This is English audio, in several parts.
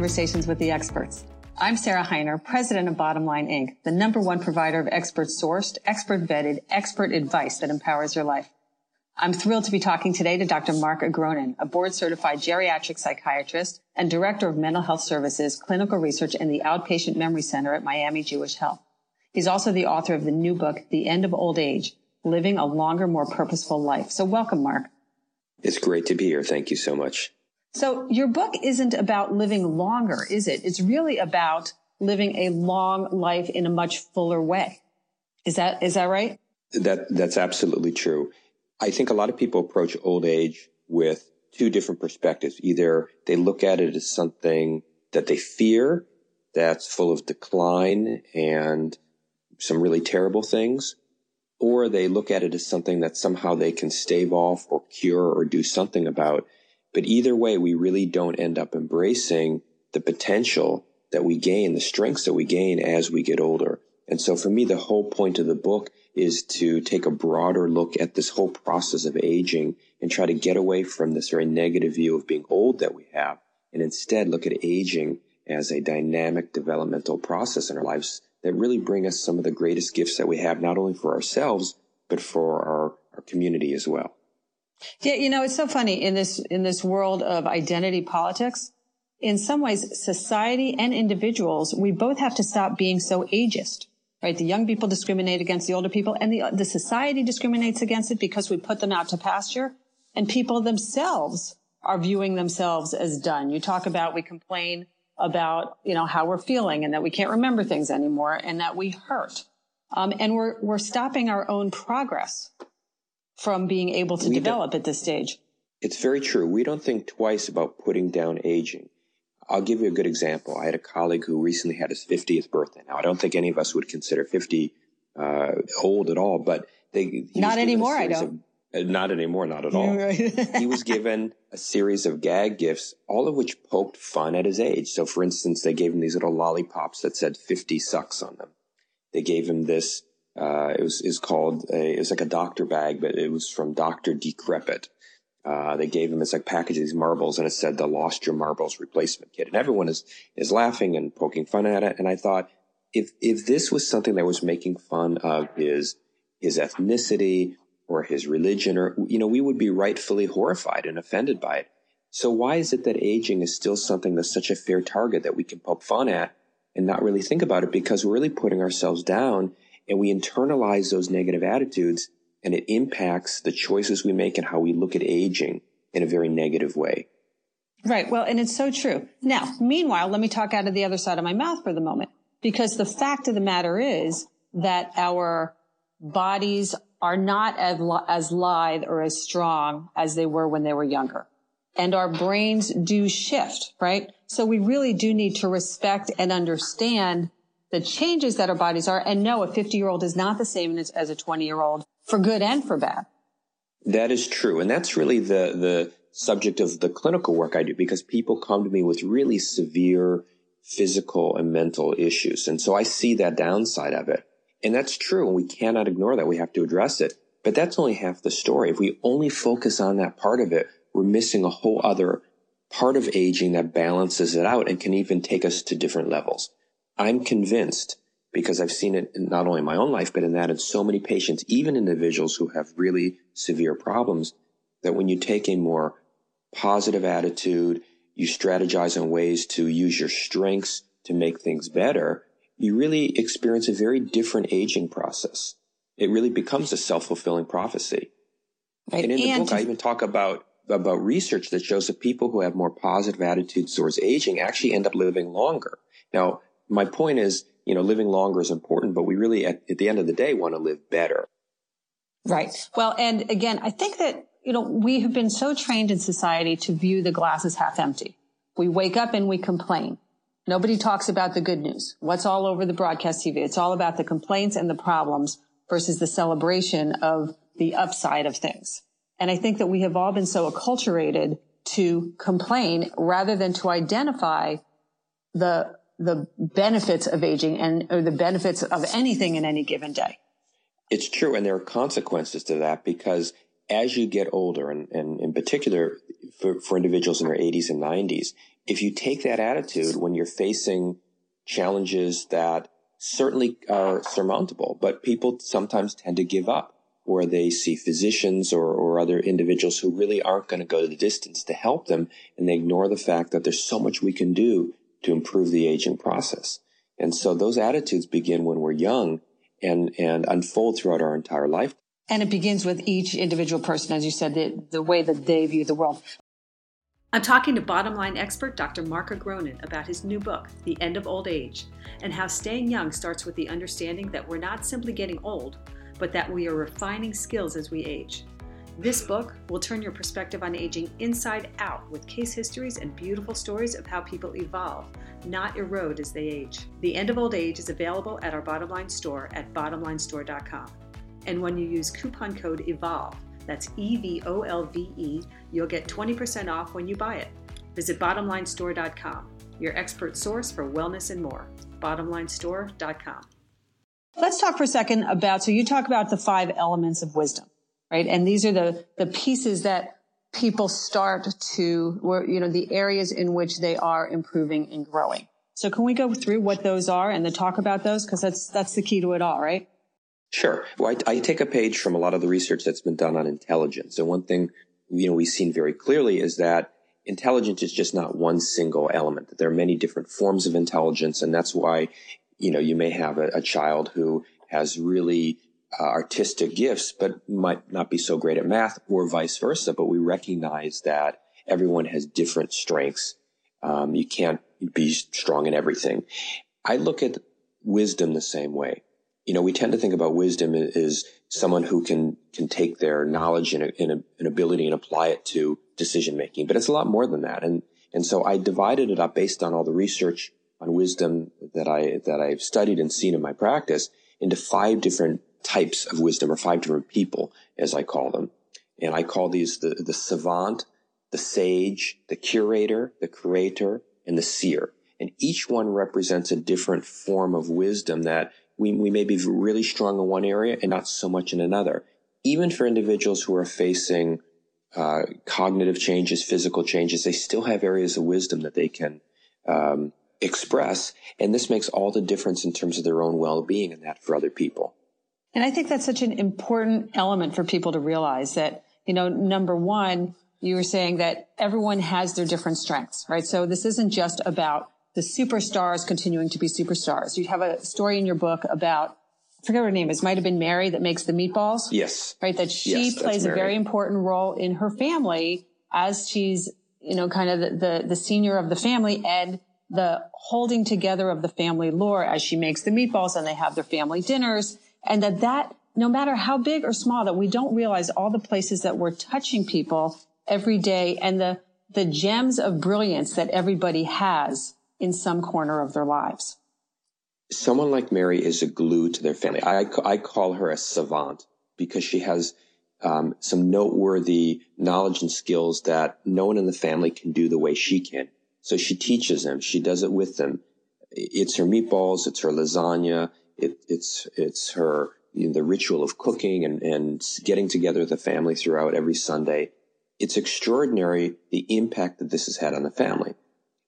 Conversations with the Experts. I'm Sarah Hiner, president of Bottom Line Inc., the number one provider of expert sourced, expert vetted, expert advice that empowers your life. I'm thrilled to be talking today to Dr. Mark Agronin, a board certified geriatric psychiatrist and director of mental health services, clinical research, and the outpatient memory center at Miami Jewish Health. He's also the author of the new book, The End of Old Age, Living a Longer, More Purposeful Life. So welcome, Mark. It's great to be here. Thank you so much. So your book isn't about living longer, is it? It's really about living a long life in a much fuller way. Is that, is that right? That, that's absolutely true. I think a lot of people approach old age with two different perspectives. Either they look at it as something that they fear that's full of decline and some really terrible things, or they look at it as something that somehow they can stave off or cure or do something about. But either way, we really don't end up embracing the potential that we gain, the strengths that we gain as we get older. And so for me, the whole point of the book is to take a broader look at this whole process of aging and try to get away from this very negative view of being old that we have and instead look at aging as a dynamic developmental process in our lives that really bring us some of the greatest gifts that we have, not only for ourselves, but for our, our community as well. Yeah, you know, it's so funny in this, in this world of identity politics. In some ways, society and individuals, we both have to stop being so ageist, right? The young people discriminate against the older people and the, the society discriminates against it because we put them out to pasture and people themselves are viewing themselves as done. You talk about, we complain about, you know, how we're feeling and that we can't remember things anymore and that we hurt. Um, and we're, we're stopping our own progress from being able to we develop at this stage. It's very true. We don't think twice about putting down aging. I'll give you a good example. I had a colleague who recently had his 50th birthday. Now, I don't think any of us would consider 50 uh, old at all, but they not anymore. I don't. Of, uh, not anymore, not at all. he was given a series of gag gifts, all of which poked fun at his age. So, for instance, they gave him these little lollipops that said 50 sucks on them. They gave him this, uh, it was, is called a, it was like a doctor bag, but it was from Dr. Decrepit. Uh, they gave him this like package of these marbles and it said the lost your marbles replacement kit. And everyone is, is laughing and poking fun at it. And I thought, if, if this was something that was making fun of his, his ethnicity or his religion or, you know, we would be rightfully horrified and offended by it. So why is it that aging is still something that's such a fair target that we can poke fun at and not really think about it because we're really putting ourselves down and we internalize those negative attitudes and it impacts the choices we make and how we look at aging in a very negative way. Right. Well, and it's so true. Now, meanwhile, let me talk out of the other side of my mouth for the moment because the fact of the matter is that our bodies are not as, as lithe or as strong as they were when they were younger. And our brains do shift, right? So we really do need to respect and understand the changes that our bodies are and no, a 50 year old is not the same as, as a 20 year old for good and for bad. That is true. And that's really the, the subject of the clinical work I do because people come to me with really severe physical and mental issues. And so I see that downside of it. And that's true. And we cannot ignore that. We have to address it. But that's only half the story. If we only focus on that part of it, we're missing a whole other part of aging that balances it out and can even take us to different levels. I'm convinced because I've seen it not only in my own life, but in that of so many patients, even individuals who have really severe problems, that when you take a more positive attitude, you strategize on ways to use your strengths to make things better, you really experience a very different aging process. It really becomes a self-fulfilling prophecy. Right. And in the and book, I even talk about about research that shows that people who have more positive attitudes towards aging actually end up living longer. Now, my point is, you know, living longer is important, but we really, at, at the end of the day, want to live better. Right. Well, and again, I think that, you know, we have been so trained in society to view the glass as half empty. We wake up and we complain. Nobody talks about the good news. What's all over the broadcast TV? It's all about the complaints and the problems versus the celebration of the upside of things. And I think that we have all been so acculturated to complain rather than to identify the the benefits of aging and or the benefits of anything in any given day. It's true. And there are consequences to that because as you get older, and, and in particular for, for individuals in their 80s and 90s, if you take that attitude when you're facing challenges that certainly are surmountable, but people sometimes tend to give up where they see physicians or, or other individuals who really aren't going to go the distance to help them and they ignore the fact that there's so much we can do to improve the aging process. And so those attitudes begin when we're young and, and unfold throughout our entire life. And it begins with each individual person, as you said, the, the way that they view the world. I'm talking to bottom line expert Dr. Mark Agronin about his new book, The End of Old Age, and how staying young starts with the understanding that we're not simply getting old, but that we are refining skills as we age. This book will turn your perspective on aging inside out with case histories and beautiful stories of how people evolve, not erode as they age. The End of Old Age is available at our Bottomline store at bottomlinestore.com. And when you use coupon code EVOLVE, that's E V O L V E. You'll get 20% off when you buy it. Visit bottomlinestore.com, your expert source for wellness and more. Bottomlinestore.com. Let's talk for a second about so you talk about the five elements of wisdom, right? And these are the the pieces that people start to where you know the areas in which they are improving and growing. So can we go through what those are and then talk about those because that's that's the key to it all, right? Sure. Well, I, I, take a page from a lot of the research that's been done on intelligence. And one thing, you know, we've seen very clearly is that intelligence is just not one single element, that there are many different forms of intelligence. And that's why, you know, you may have a, a child who has really uh, artistic gifts, but might not be so great at math or vice versa. But we recognize that everyone has different strengths. Um, you can't be strong in everything. I look at wisdom the same way you know, we tend to think about wisdom as someone who can can take their knowledge and, and, and ability and apply it to decision making, but it's a lot more than that. And and so I divided it up based on all the research on wisdom that I that I've studied and seen in my practice into five different types of wisdom or five different people, as I call them. And I call these the, the savant, the sage, the curator, the creator, and the seer. And each one represents a different form of wisdom that we, we may be really strong in one area and not so much in another. Even for individuals who are facing uh, cognitive changes, physical changes, they still have areas of wisdom that they can um, express. And this makes all the difference in terms of their own well-being and that for other people. And I think that's such an important element for people to realize that, you know, number one, you were saying that everyone has their different strengths, right? So this isn't just about the superstars continuing to be superstars. You have a story in your book about, I forget her name is, might have been Mary that makes the meatballs. Yes. Right. That she yes, plays a very important role in her family as she's, you know, kind of the, the, the senior of the family and the holding together of the family lore as she makes the meatballs and they have their family dinners and that that no matter how big or small that we don't realize all the places that we're touching people every day and the the gems of brilliance that everybody has in some corner of their lives. Someone like Mary is a glue to their family. I, I call her a savant because she has um, some noteworthy knowledge and skills that no one in the family can do the way she can. So she teaches them. She does it with them. It's her meatballs. It's her lasagna. It, it's it's her you know, the ritual of cooking and, and getting together the family throughout every Sunday. It's extraordinary the impact that this has had on the family.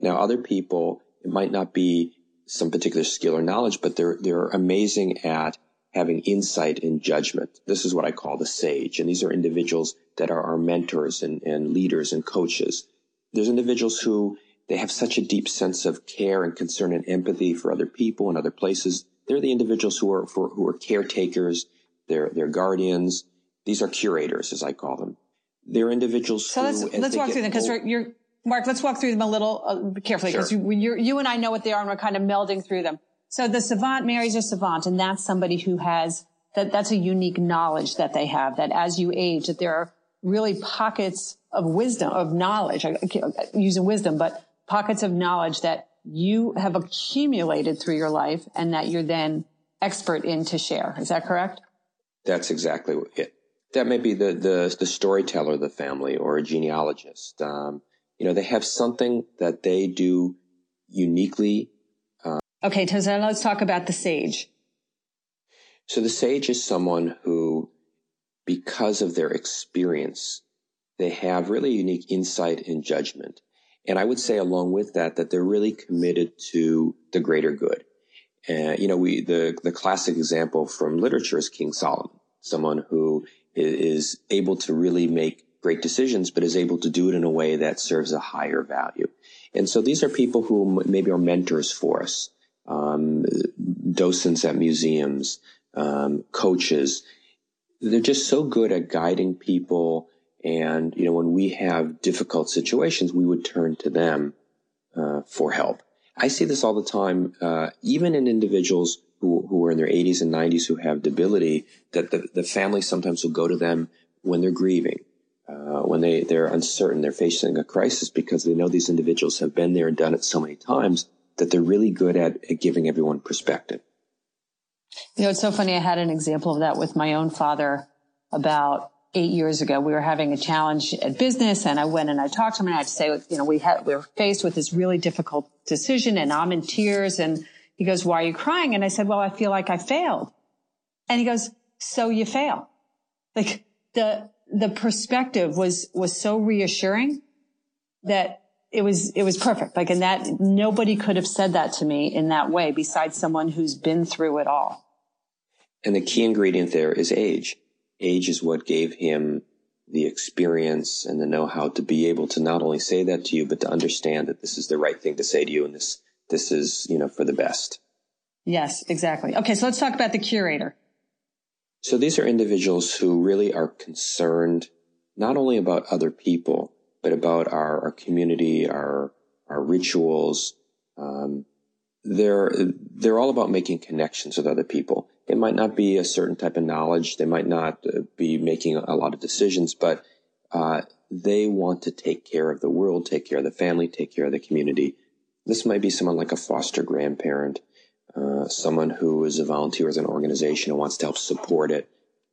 Now, other people, it might not be some particular skill or knowledge, but they're, they're amazing at having insight and judgment. This is what I call the sage. And these are individuals that are our mentors and, and leaders and coaches. There's individuals who they have such a deep sense of care and concern and empathy for other people and other places. They're the individuals who are, for, who are caretakers. They're, they're guardians. These are curators, as I call them. They're individuals so who, let's, let's walk through them because you're, Mark, let's walk through them a little uh, carefully because sure. you, you and I know what they are and we're kind of melding through them. So the savant Mary's a savant and that's somebody who has that that's a unique knowledge that they have that as you age that there are really pockets of wisdom, of knowledge, I, using wisdom, but pockets of knowledge that you have accumulated through your life and that you're then expert in to share. Is that correct? That's exactly it. That may be the, the, the storyteller of the family or a genealogist. Um, you know, they have something that they do uniquely. Um, okay, so let's talk about the sage. So the sage is someone who because of their experience, they have really unique insight and judgment. And I would say along with that, that they're really committed to the greater good. And, you know, we, the, the classic example from literature is King Solomon, someone who is able to really make great decisions, but is able to do it in a way that serves a higher value. And so these are people who maybe are mentors for us, um, docents at museums, um, coaches. They're just so good at guiding people. And, you know, when we have difficult situations, we would turn to them uh, for help. I see this all the time, uh, even in individuals who, who are in their 80s and 90s who have debility, that the, the family sometimes will go to them when they're grieving, uh, when they, they're uncertain, they're facing a crisis because they know these individuals have been there and done it so many times that they're really good at, at giving everyone perspective. You know, it's so funny. I had an example of that with my own father about eight years ago. We were having a challenge at business and I went and I talked to him and I had to say, you know, we had, we were faced with this really difficult decision and I'm in tears and he goes, why are you crying? And I said, well, I feel like I failed. And he goes, so you fail. Like the, the perspective was, was so reassuring that it was, it was perfect. Like, and that nobody could have said that to me in that way besides someone who's been through it all. And the key ingredient there is age. Age is what gave him the experience and the know-how to be able to not only say that to you, but to understand that this is the right thing to say to you and this, this is, you know, for the best. Yes, exactly. Okay. So let's talk about the curator. So these are individuals who really are concerned not only about other people, but about our, our community, our, our rituals. Um, they're, they're all about making connections with other people. It might not be a certain type of knowledge. They might not uh, be making a lot of decisions, but, uh, they want to take care of the world, take care of the family, take care of the community. This might be someone like a foster grandparent, uh, someone who is a volunteer with an organization and wants to help support it,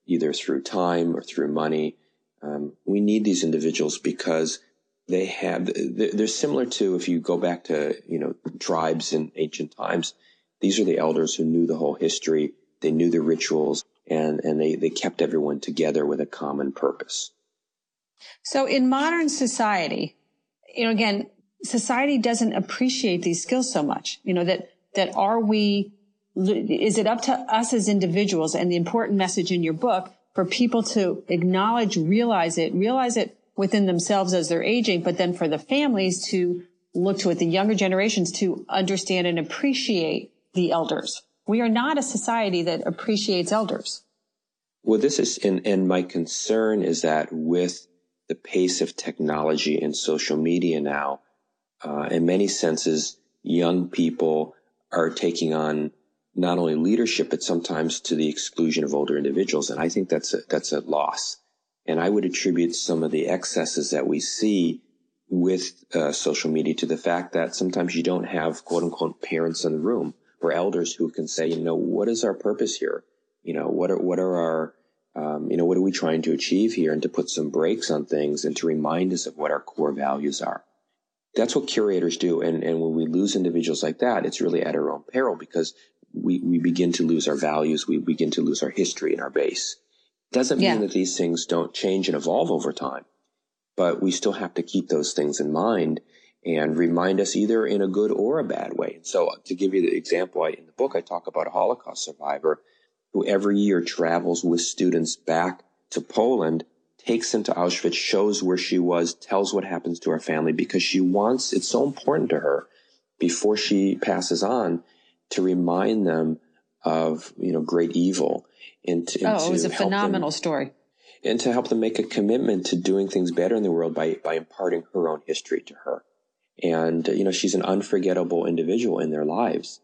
either through time or through money. Um, we need these individuals because they have, they're similar to if you go back to, you know, tribes in ancient times. These are the elders who knew the whole history. They knew the rituals and, and they, they kept everyone together with a common purpose. So in modern society, you know, again, society doesn't appreciate these skills so much, you know, that, that are we, is it up to us as individuals and the important message in your book for people to acknowledge, realize it, realize it within themselves as they're aging, but then for the families to look to it, the younger generations to understand and appreciate the elders. We are not a society that appreciates elders. Well, this is, and, and my concern is that with the pace of technology and social media now, uh, in many senses, young people are taking on not only leadership, but sometimes to the exclusion of older individuals. And I think that's a, that's a loss. And I would attribute some of the excesses that we see with uh, social media to the fact that sometimes you don't have quote unquote parents in the room or elders who can say, you know, what is our purpose here? You know, what are, what are our, um, you know, what are we trying to achieve here and to put some brakes on things and to remind us of what our core values are. That's what curators do. And, and when we lose individuals like that, it's really at our own peril because we, we begin to lose our values. We begin to lose our history and our base. Doesn't mean yeah. that these things don't change and evolve over time, but we still have to keep those things in mind and remind us either in a good or a bad way. So uh, to give you the example, I, in the book, I talk about a Holocaust survivor who every year travels with students back to Poland, takes them to Auschwitz, shows where she was, tells what happens to her family because she wants, it's so important to her before she passes on to remind them of, you know, great evil. And, to, and oh, it was a phenomenal them, story. And to help them make a commitment to doing things better in the world by, by imparting her own history to her. And, you know, she's an unforgettable individual in their lives.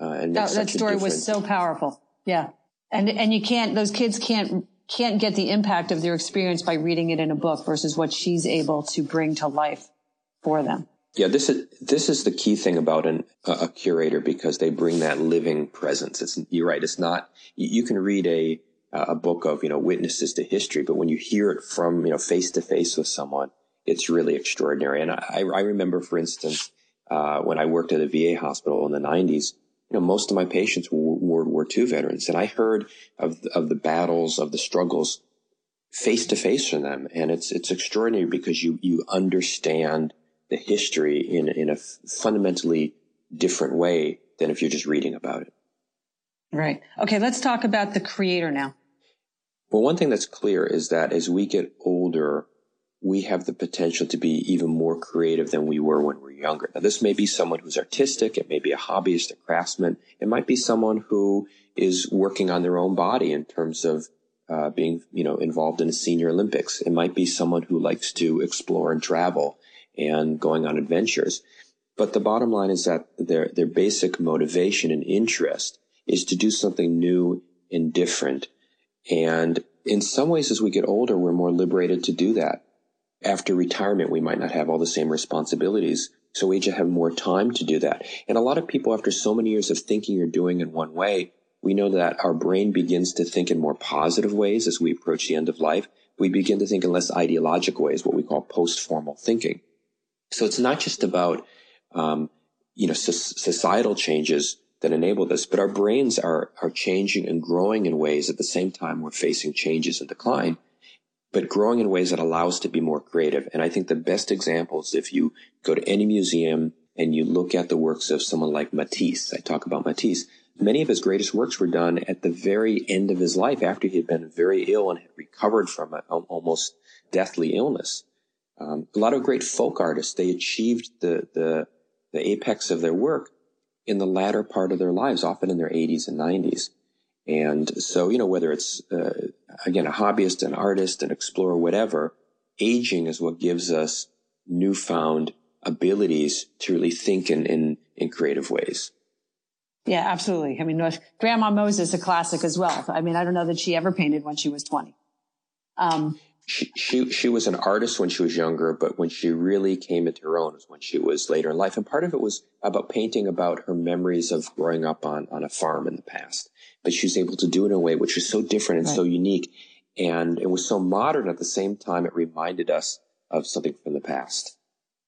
Uh, and that, that story was so powerful. Yeah. And, and you can't, those kids can't, can't get the impact of their experience by reading it in a book versus what she's able to bring to life for them. Yeah, this is this is the key thing about an, a curator because they bring that living presence. It's you're right. It's not you can read a a book of you know witnesses to history, but when you hear it from you know face to face with someone, it's really extraordinary. And I, I remember, for instance, uh, when I worked at a VA hospital in the '90s, you know most of my patients were World War II veterans, and I heard of of the battles, of the struggles face to face from them. And it's, it's extraordinary because you, you understand the history in, in a fundamentally different way than if you're just reading about it. Right. Okay. Let's talk about the creator now. Well, one thing that's clear is that as we get older, we have the potential to be even more creative than we were when we were younger. Now, this may be someone who's artistic. It may be a hobbyist, a craftsman. It might be someone who is working on their own body in terms of uh, being, you know, involved in a senior Olympics. It might be someone who likes to explore and travel and going on adventures. But the bottom line is that their, their basic motivation and interest is to do something new and different. And in some ways, as we get older, we're more liberated to do that. After retirement, we might not have all the same responsibilities. So we just have more time to do that. And a lot of people, after so many years of thinking or doing in one way, we know that our brain begins to think in more positive ways as we approach the end of life. We begin to think in less ideological ways, what we call post-formal thinking. So it's not just about, um, you know, societal changes that enable this, but our brains are, are changing and growing in ways at the same time we're facing changes and decline, but growing in ways that allow us to be more creative. And I think the best example is if you go to any museum and you look at the works of someone like Matisse. I talk about Matisse. Many of his greatest works were done at the very end of his life after he had been very ill and had recovered from an almost deathly illness. Um, a lot of great folk artists, they achieved the, the, the apex of their work in the latter part of their lives, often in their 80s and 90s. And so, you know, whether it's, uh, again, a hobbyist, an artist, an explorer, whatever, aging is what gives us newfound abilities to really think in, in, in creative ways. Yeah, absolutely. I mean, Grandma Moses, is a classic as well. I mean, I don't know that she ever painted when she was 20. Um, she, she, she was an artist when she was younger, but when she really came into her own was when she was later in life. And part of it was about painting about her memories of growing up on, on a farm in the past. But she was able to do it in a way which was so different and right. so unique. And it was so modern at the same time. It reminded us of something from the past.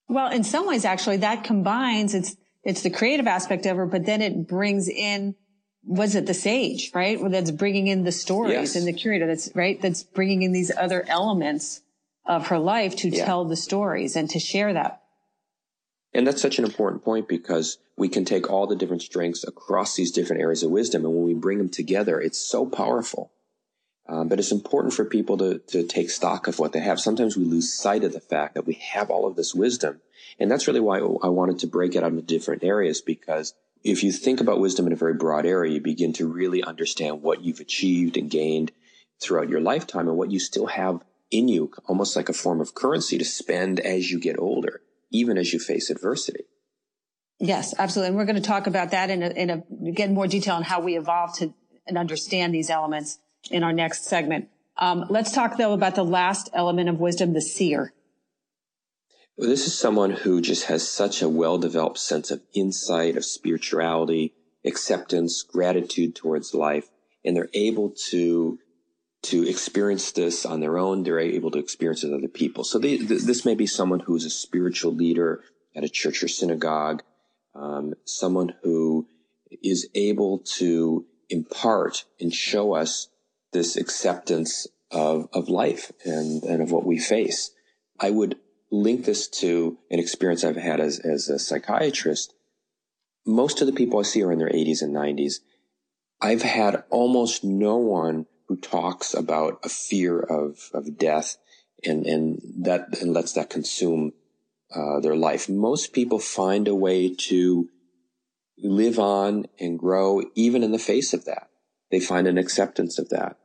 Well, in some ways, actually, that combines, it's, it's the creative aspect of her, but then it brings in was it the sage, right? That's bringing in the stories yes. and the curator that's right. That's bringing in these other elements of her life to yeah. tell the stories and to share that. And that's such an important point because we can take all the different strengths across these different areas of wisdom. And when we bring them together, it's so powerful. Um, but it's important for people to, to take stock of what they have. Sometimes we lose sight of the fact that we have all of this wisdom. And that's really why I wanted to break it out into different areas because if you think about wisdom in a very broad area, you begin to really understand what you've achieved and gained throughout your lifetime and what you still have in you, almost like a form of currency to spend as you get older, even as you face adversity. Yes, absolutely. And we're going to talk about that in a, in a, get more detail on how we evolve to and understand these elements in our next segment. Um, let's talk though about the last element of wisdom, the seer. Well, This is someone who just has such a well developed sense of insight, of spirituality, acceptance, gratitude towards life, and they're able to to experience this on their own. They're able to experience it with other people. So they, th- this may be someone who is a spiritual leader at a church or synagogue, um, someone who is able to impart and show us this acceptance of, of life and, and of what we face. I would link this to an experience I've had as, as a psychiatrist. Most of the people I see are in their 80s and 90s. I've had almost no one who talks about a fear of, of death and, and that, and lets that consume, uh, their life. Most people find a way to live on and grow even in the face of that. They find an acceptance of that.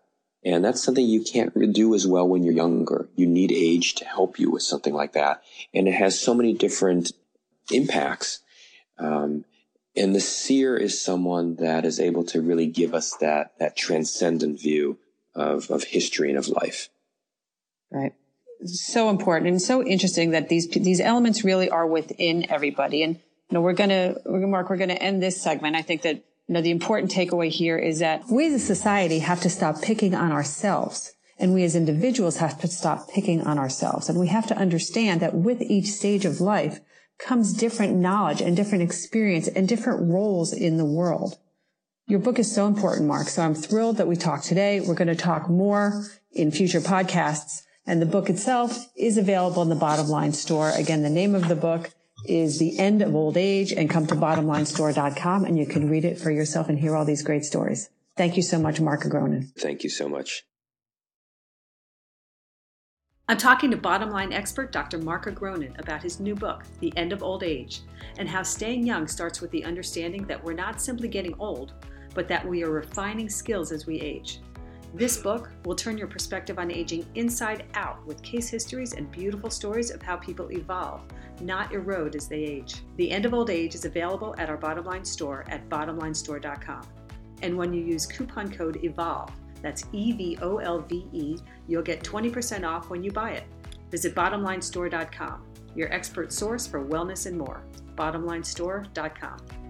And that's something you can't do as well when you're younger. You need age to help you with something like that. And it has so many different impacts. Um, and the seer is someone that is able to really give us that, that transcendent view of, of history and of life. Right. So important and so interesting that these, these elements really are within everybody. And, you know, we're going to, Mark, we're going to end this segment. I think that you know, the important takeaway here is that we as a society have to stop picking on ourselves. And we as individuals have to stop picking on ourselves. And we have to understand that with each stage of life comes different knowledge and different experience and different roles in the world. Your book is so important, Mark. So I'm thrilled that we talked today. We're going to talk more in future podcasts. And the book itself is available in the Bottom Line store. Again, the name of the book is The End of Old Age and come to bottomlinestore.com and you can read it for yourself and hear all these great stories. Thank you so much, Mark Agronin. Thank you so much. I'm talking to bottom line expert Dr. Mark Agronin about his new book, The End of Old Age, and how staying young starts with the understanding that we're not simply getting old, but that we are refining skills as we age. This book will turn your perspective on aging inside out with case histories and beautiful stories of how people evolve, not erode as they age. The End of Old Age is available at our Bottom Line store at bottomlinestore.com. And when you use coupon code EVOLVE, that's E V O L V E, you'll get 20% off when you buy it. Visit bottomlinestore.com, your expert source for wellness and more. Bottomlinestore.com.